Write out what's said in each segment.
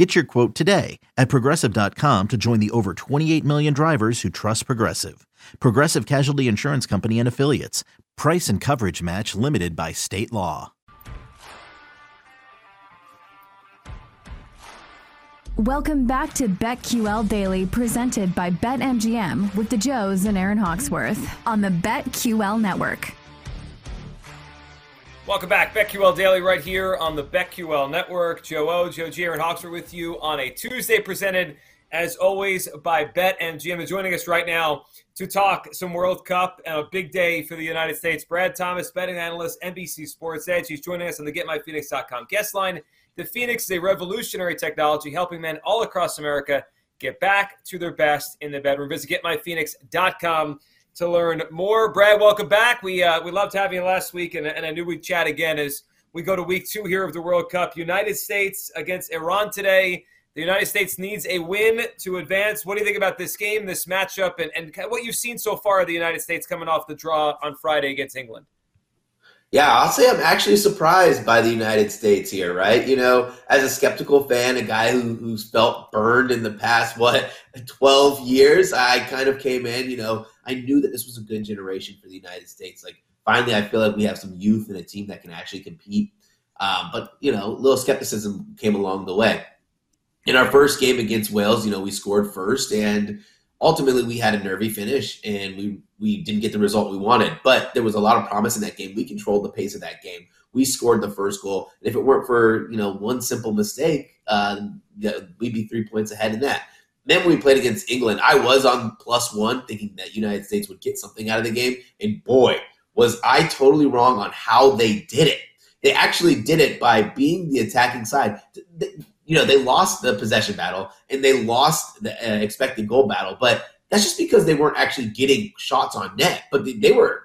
Get your quote today at progressive.com to join the over 28 million drivers who trust Progressive. Progressive Casualty Insurance Company and Affiliates. Price and coverage match limited by state law. Welcome back to BetQL Daily, presented by BetMGM with the Joes and Aaron Hawksworth on the BetQL Network. Welcome back, BetQL Daily, right here on the BetQL Network. Joe O, Joe G, Aaron Hawksworth with you on a Tuesday, presented as always by BetMGM. And joining us right now to talk some World Cup and a big day for the United States, Brad Thomas, betting analyst, NBC Sports Edge. He's joining us on the GetMyPhoenix.com guest line. The Phoenix is a revolutionary technology helping men all across America get back to their best in the bedroom. Visit GetMyPhoenix.com to learn more. Brad, welcome back. We uh, we loved having you last week, and, and I knew we'd chat again as we go to week two here of the World Cup. United States against Iran today. The United States needs a win to advance. What do you think about this game, this matchup, and, and what you've seen so far of the United States coming off the draw on Friday against England? Yeah, I'll say I'm actually surprised by the United States here, right? You know, as a skeptical fan, a guy who, who's felt burned in the past, what, 12 years, I kind of came in, you know, I knew that this was a good generation for the United States. Like, finally, I feel like we have some youth and a team that can actually compete. Um, but, you know, a little skepticism came along the way. In our first game against Wales, you know, we scored first and ultimately we had a nervy finish and we we didn't get the result we wanted. But there was a lot of promise in that game. We controlled the pace of that game. We scored the first goal. And if it weren't for you know one simple mistake, uh, we'd be three points ahead in that. Then when we played against England, I was on plus one, thinking that United States would get something out of the game. And boy, was I totally wrong on how they did it. They actually did it by being the attacking side. You know, they lost the possession battle and they lost the uh, expected goal battle, but that's just because they weren't actually getting shots on net, but they, were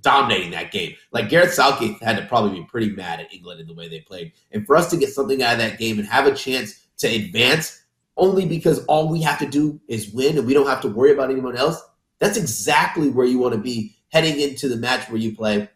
dominating that game. Like Gareth Southgate had to probably be pretty mad at England in the way they played. And for us to get something out of that game and have a chance to advance only because all we have to do is win and we don't have to worry about anyone else, that's exactly where you want to be heading into the match where you play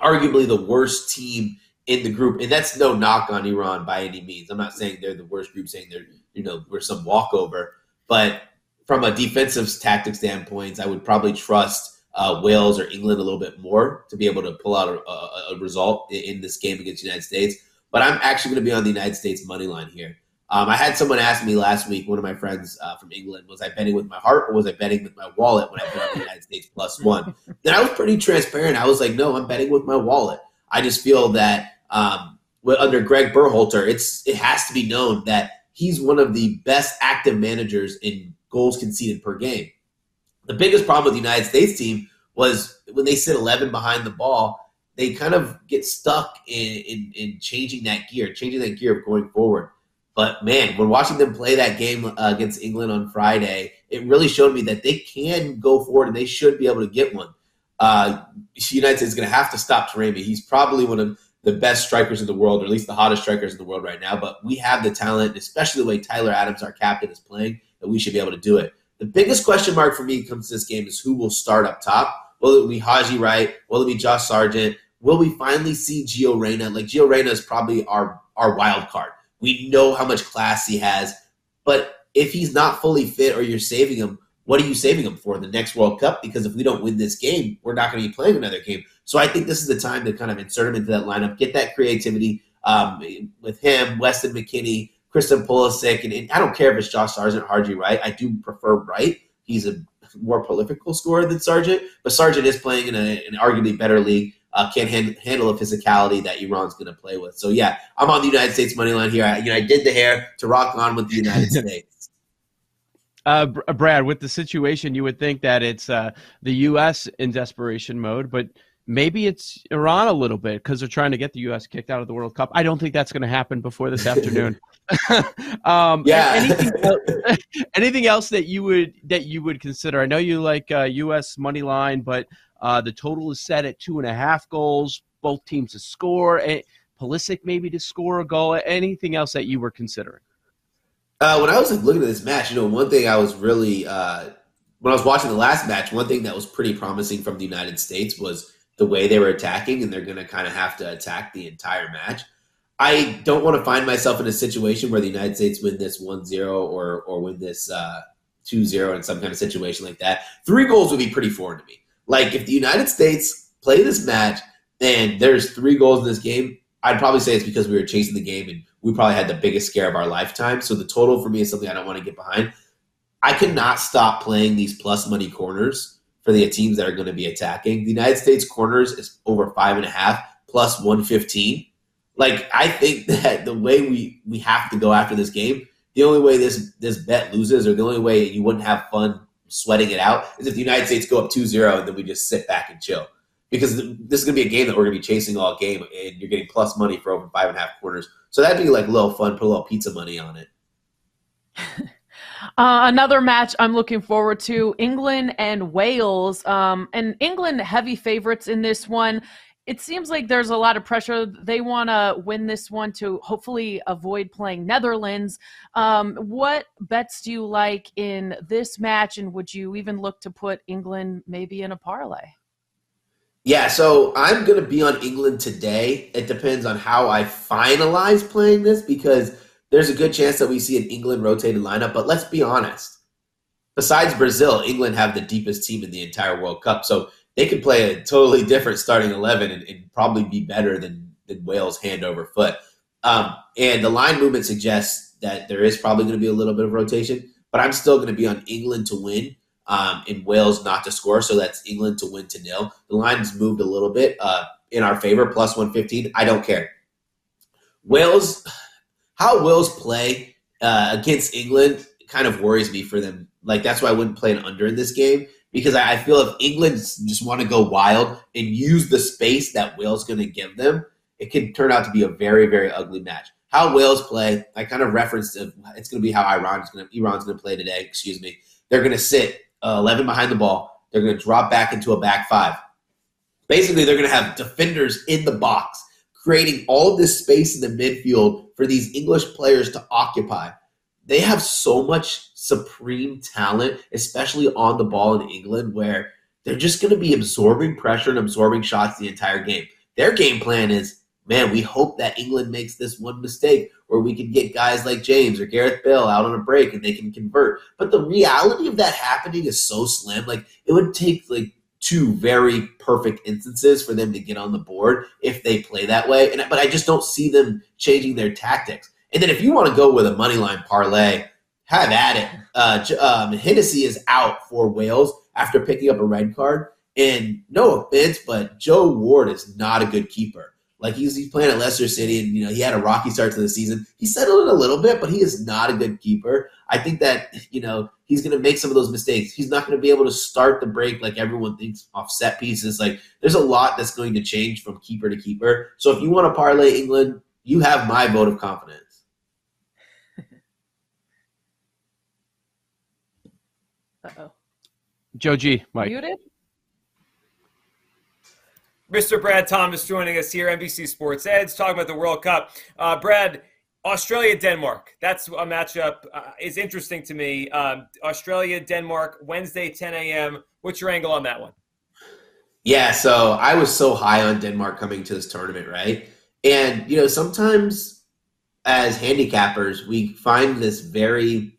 arguably the worst team in the group. And that's no knock on Iran by any means. I'm not saying they're the worst group, saying they're, you know, we're some walkover. But from a defensive tactic standpoint, I would probably trust uh, Wales or England a little bit more to be able to pull out a, a, a result in, this game against the United States. But I'm actually going to be on the United States money line here. Um, I had someone ask me last week, one of my friends uh, from England, was I betting with my heart or was I betting with my wallet when I bet on the United States plus one? Then I was pretty transparent. I was like, no, I'm betting with my wallet. I just feel that um, under Greg Berhalter, it's it has to be known that he's one of the best active managers in goals conceded per game. The biggest problem with the United States team was when they sit 11 behind the ball, they kind of get stuck in, in, in changing that gear, changing that gear of going forward. But man, when watching them play that game uh, against England on Friday, it really showed me that they can go forward and they should be able to get one. Uh, United States is going to have to stop Taremi. He's probably one of the best strikers in the world, or at least the hottest strikers in the world right now. But we have the talent, especially the way Tyler Adams, our captain, is playing that we should be able to do it. The biggest question mark for me comes to this game is who will start up top. Will it be Haji Wright? Will it be Josh Sargent? Will we finally see Gio Reyna? Like Gio Reyna is probably our our wild card. We know how much class he has, but if he's not fully fit or you're saving him, what are you saving him for? The next World Cup? Because if we don't win this game, we're not going to be playing another game. So I think this is the time to kind of insert him into that lineup, get that creativity um, with him, Weston McKennie, Christian Pulisic, and, and, I don't care if it's Josh Sargent, Haji Wright. I do prefer Wright. He's a more prolific scorer than Sargent, but Sargent is playing in a, an arguably better league. Uh, can't hand, handle the physicality that Iran's going to play with. So yeah, I'm on the United States money line here. I, you know, I did the hair to rock on with the United States. Uh, Brad, with the situation, you would think that it's uh, the U.S. in desperation mode, but maybe it's Iran a little bit because they're trying to get the U.S. kicked out of the World Cup. I don't think that's going to happen before this afternoon. um, yeah. anything, else, anything else that you would that you would consider? I know you like uh, U.S. money line, but Uh, the total is set at two and a half goals. Both teams to score. And Pulisic maybe to score a goal. Anything else that you were considering? Uh, when I was looking at this match, you know, one thing I was really uh, when I was watching the last match, one thing that was pretty promising from the United States was the way they were attacking, and they're going to kind of have to attack the entire match. I don't want to find myself in a situation where the United States win this 1-0 or or win this uh, 2-0 in some kind of situation like that. Three goals would be pretty foreign to me. Like if the United States play this match and there's three goals in this game, I'd probably say it's because we were chasing the game and we probably had the biggest scare of our lifetime. So the total for me is something I don't want to get behind. I cannot stop playing these plus money corners for the teams that are going to be attacking. The United States corners is over five and a half plus 115. Like I think that the way we we have to go after this game, the only way this this bet loses, or the only way you wouldn't have fun sweating it out, is if the United States go up 2-0 and then we just sit back and chill. Because this is going to be a game that we're going to be chasing all game, and you're getting plus money for over five and a half quarters. So that'd be like a little fun, put a little pizza money on it. Uh, another match I'm looking forward to England and Wales. Um, and England heavy favorites in this one. It seems like there's a lot of pressure. They want to win this one to hopefully avoid playing Netherlands. Um, what bets do you like in this match? And would you even look to put England maybe in a parlay? Yeah, so I'm going to be on England today. It depends on how I finalize playing this because there's a good chance that we see an England rotated lineup. But let's be honest. Besides Brazil, England have the deepest team in the entire World Cup. So they could play a totally different starting 11 and, and probably be better than, than Wales hand over foot. Um, and the line movement suggests that there is probably going to be a little bit of rotation, but I'm still going to be on England to win um, and Wales not to score. So that's England to win to nil. The line's moved a little bit uh, in our favor, plus 115. I don't care. Wales how Wales play uh, against England kind of worries me for them. Like that's why I wouldn't play an under in this game because I, feel if England just want to go wild and use the space that Wales going to give them, it could turn out to be a very very ugly match. How Wales play, I kind of referenced it, it's going to be how Iran's going to Iran's going to play today. Excuse me. They're going to sit uh, 11 behind the ball. They're going to drop back into a back five. Basically, they're going to have defenders in the box creating all this space in the midfield for these English players to occupy. They have so much supreme talent, especially on the ball in England, where they're just going to be absorbing pressure and absorbing shots the entire game. Their game plan is, man, we hope that England makes this one mistake where we can get guys like James or Gareth Bale out on a break and they can convert. But the reality of that happening is so slim. Like it would take like two very perfect instances for them to get on the board if they play that way. And but I just don't see them changing their tactics. And then if you want to go with a money line parlay, have at it. Uh, um, Hennessy is out for Wales after picking up a red card. And no offense, but Joe Ward is not a good keeper. Like he's, he's playing at Leicester City, and you know he had a rocky start to the season. He settled in a little bit, but he is not a good keeper. I think that you know he's going to make some of those mistakes. He's not going to be able to start the break like everyone thinks off set pieces. Like there's a lot that's going to change from keeper to keeper. So if you want to parlay England, you have my vote of confidence. Uh oh. Joe G. Mike. Muted. Mr. Brad Thomas joining us here, NBC Sports Edge, talking about the World Cup. Uh, Brad, Australia Denmark. That's a matchup uh, is interesting to me. Um, Australia Denmark Wednesday 10 a.m. What's your angle on that one? Yeah, so I was so high on Denmark coming to this tournament, right? And you know, sometimes as handicappers, we find this very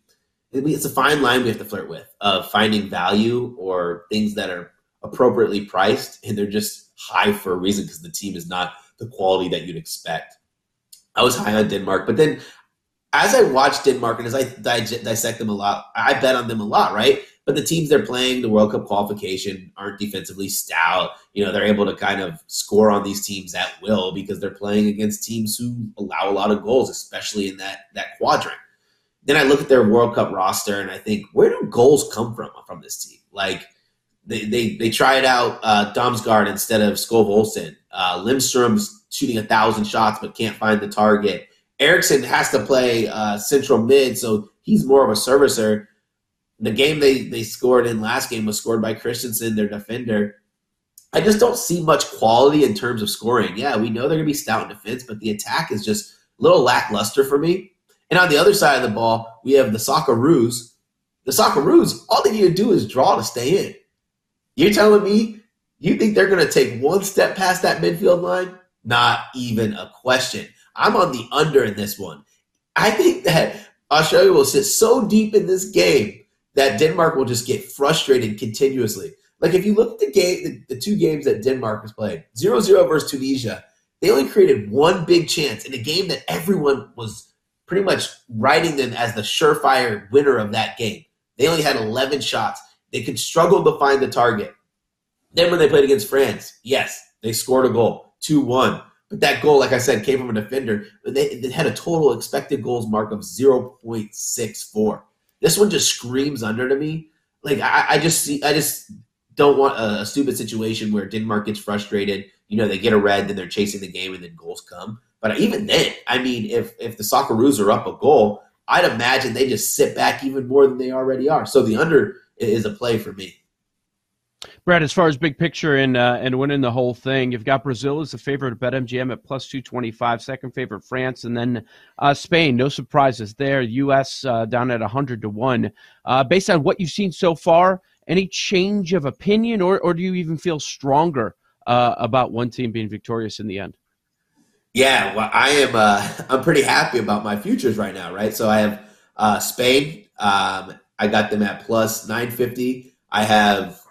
it's a fine line we have to flirt with of finding value or things that are appropriately priced and they're just high for a reason because the team is not the quality that you'd expect. I was high on Denmark, but then as I watch Denmark and as I dissect them a lot, I bet on them a lot, right? But the teams they're playing, the World Cup qualification, aren't defensively stout. You know, they're able to kind of score on these teams at will because they're playing against teams who allow a lot of goals, especially in that that quadrant. Then I look at their World Cup roster and I think, where do goals come from from this team? Like they they, they tried out uh, Damsgaard instead of Skov Olsen. Uh, shooting a thousand shots but can't find the target. Eriksen has to play uh, central mid, so he's more of a servicer. The game they, they scored in last game was scored by Christensen, their defender. I just don't see much quality in terms of scoring. Yeah, we know they're going to be stout in defense, but the attack is just a little lackluster for me. And on the other side of the ball, we have the Socceroos. The Socceroos, all they need to do is draw to stay in. You're telling me you think they're going to take one step past that midfield line? Not even a question. I'm on the under in this one. I think that Australia will sit so deep in this game that Denmark will just get frustrated continuously. Like if you look at the game, the, the two games that Denmark has played, 0-0 versus Tunisia, they only created one big chance in a game that everyone was pretty much writing them as the surefire winner of that game. They only had 11 shots. They could struggle to find the target. Then when they played against France, yes, they scored a goal, 2-1. But that goal, like I said, came from a defender. They, they had a total expected goals mark of 0.64. This one just screams under to me. Like I, I just see, I just don't want a, a, stupid situation where Denmark gets frustrated. You know, they get a red, then they're chasing the game, and then goals come. But even then, I mean, if if the Socceroos are up a goal, I'd imagine they just sit back even more than they already are. So the under is a play for me. Brad, as far as big picture and uh, and winning the whole thing, you've got Brazil as the favorite at BetMGM at plus 225, second favorite France, and then uh, Spain. No surprises there. U.S. Uh, down at 100 to 1. Uh, based on what you've seen so far, any change of opinion, or, or do you even feel stronger uh, about one team being victorious in the end? Yeah, well, I am. Uh, I'm pretty happy about my futures right now, right? So I have Spain. Um, I got them at plus 950. I have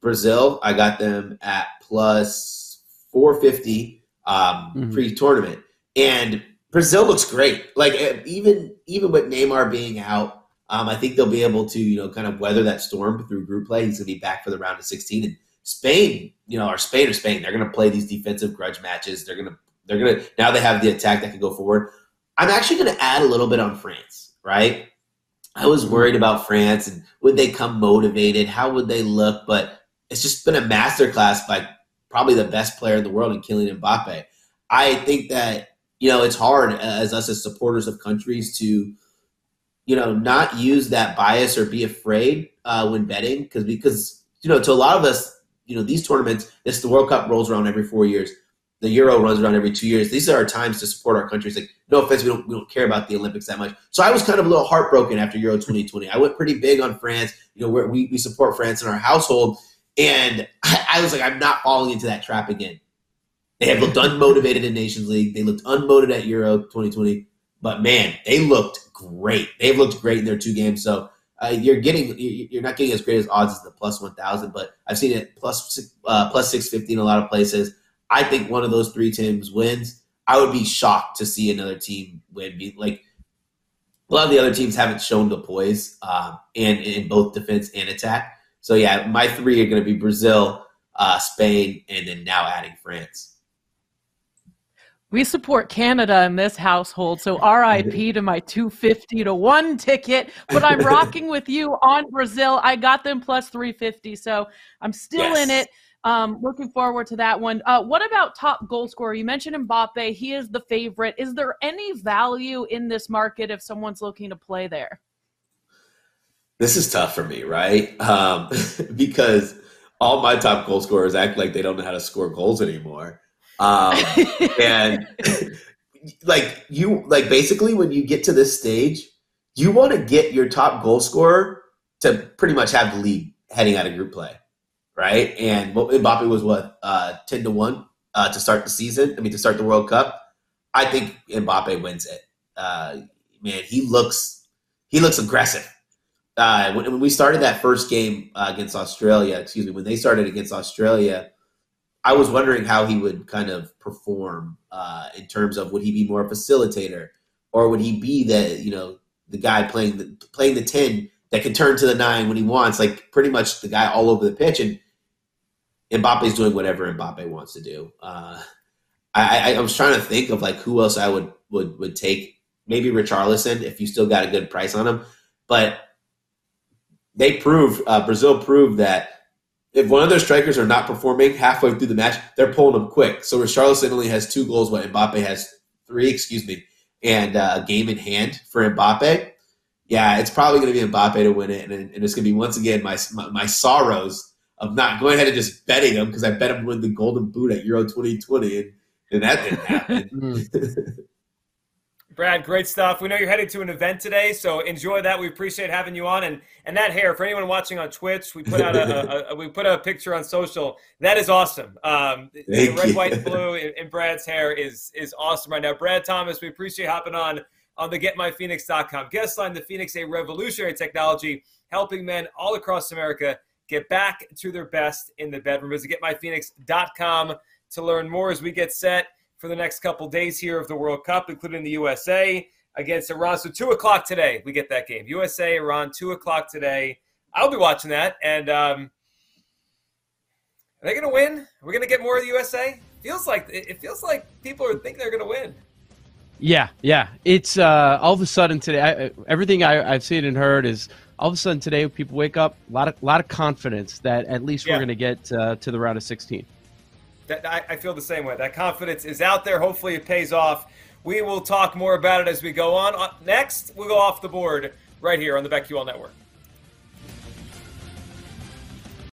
Brazil, I got them at plus 450 um, mm-hmm. pre-tournament, and Brazil looks great. Like eh, even even with Neymar being out, um, I think they'll be able to you know kind of weather that storm through group play. He's going to be back for the round of 16, and Spain, you know, or Spain or Spain, they're going to play these defensive grudge matches. They're going to they're to now they have the attack that can go forward. I'm actually to add a little bit on France, right? I was worried about France and would they come motivated? How would they look? But it's just been a masterclass by probably the best player in the world in Kylian Mbappe. I think that you know it's hard as us as supporters of countries to you know not use that bias or be afraid uh, when betting because because you know to a lot of us you know these tournaments this the World Cup rolls around every four years the Euro runs around every two years. These are our times to support our countries. Like, no offense, we don't we don't care about the Olympics that much. So I was kind of a little heartbroken after Euro 2020. I went pretty big on France. You know, we, we support France in our household, and I, I was like, I'm not falling into that trap again. They have looked unmotivated in Nations League. They looked unmotivated at Euro 2020. But man, they looked great. They've looked great in their two games. So uh, you're getting you're not getting as great as odds as the plus 1000, but I've seen it plus uh, plus 650 in a lot of places. I think one of those three teams wins. I would be shocked to see another team win. Like a lot of the other teams haven't shown the poise um, and in both defense and attack. So yeah, my three are going to be Brazil, uh, Spain, and then now adding France. We support Canada in this household, so RIP to my 250 to 1 ticket, but I'm rocking with you on Brazil. I got them plus 350, so I'm still yes. in it. Um, looking forward to that one. Uh, what about top goal scorer? You mentioned Mbappe. He is the favorite. Is there any value in this market if someone's looking to play there? this is tough for me, right? Um, because all my top goal scorers act like they don't know how to score goals anymore. Um, and like you, like basically when you get to this stage, you want to get your top goal scorer to pretty much have the lead heading out of group play, right? And Mbappe was what uh, ten to one uh, to start the season. I mean, to start the World Cup. I think Mbappe wins it. Uh, man, he looks he looks aggressive uh, when, when, we started that first game uh, against Australia, excuse me, when they started against Australia, I was wondering how he would kind of perform uh, in terms of would he be more a facilitator or would he be the you know the guy playing the playing the ten that can turn to the nine when he wants, like pretty much the guy all over the pitch, and Mbappe's doing whatever Mbappe wants to do. Uh, I, I, was trying to think of like who else I would would would take. Maybe Richarlison if you still got a good price on him, but they proved uh, Brazil proved that if one of their strikers are not performing halfway through the match, they're pulling them quick. So Richarlison only has two goals, but Mbappe has three, excuse me, and uh, a game in hand for Mbappe. Yeah, it's probably going to be Mbappe to win it, and, and it's going to be once again my, my, my sorrows of not going ahead and just betting him because I bet him win the Golden Boot at Euro 2020, and, and that didn't happen. Mm. Brad, great stuff. We know you're headed to an event today, so enjoy that. We appreciate having you on, and and that hair for anyone watching on Twitch, we put out a, a, a we put a picture on social. That is awesome. Um, the red, you. white, and blue in, in, Brad's hair is is awesome right now. Brad Thomas, we appreciate hopping on on the GetMyPhoenix.com guest line. The Phoenix, a revolutionary technology helping men all across America get back to their best in the bedroom. Visit GetMyPhoenix.com to learn more as we get set for the next couple days here of the World Cup, including the USA against Iran. So two o'clock today, we get that game. USA Iran, two o'clock today. I'll be watching that. And um, are they going to win? Are we going to get more of the USA? Feels like it feels like people are thinking they're going to win. Yeah, yeah. It's uh, all of a sudden today. I, everything I, have seen and heard is all of a sudden today. People wake up a lot of lot of confidence that at least yeah. we're going to get uh, to the round of 16 that I, I feel the same way. That confidence is out there. Hopefully, it pays off. We will talk more about it as we go on. Uh, next, we'll go off the board right here on the BetQL Network.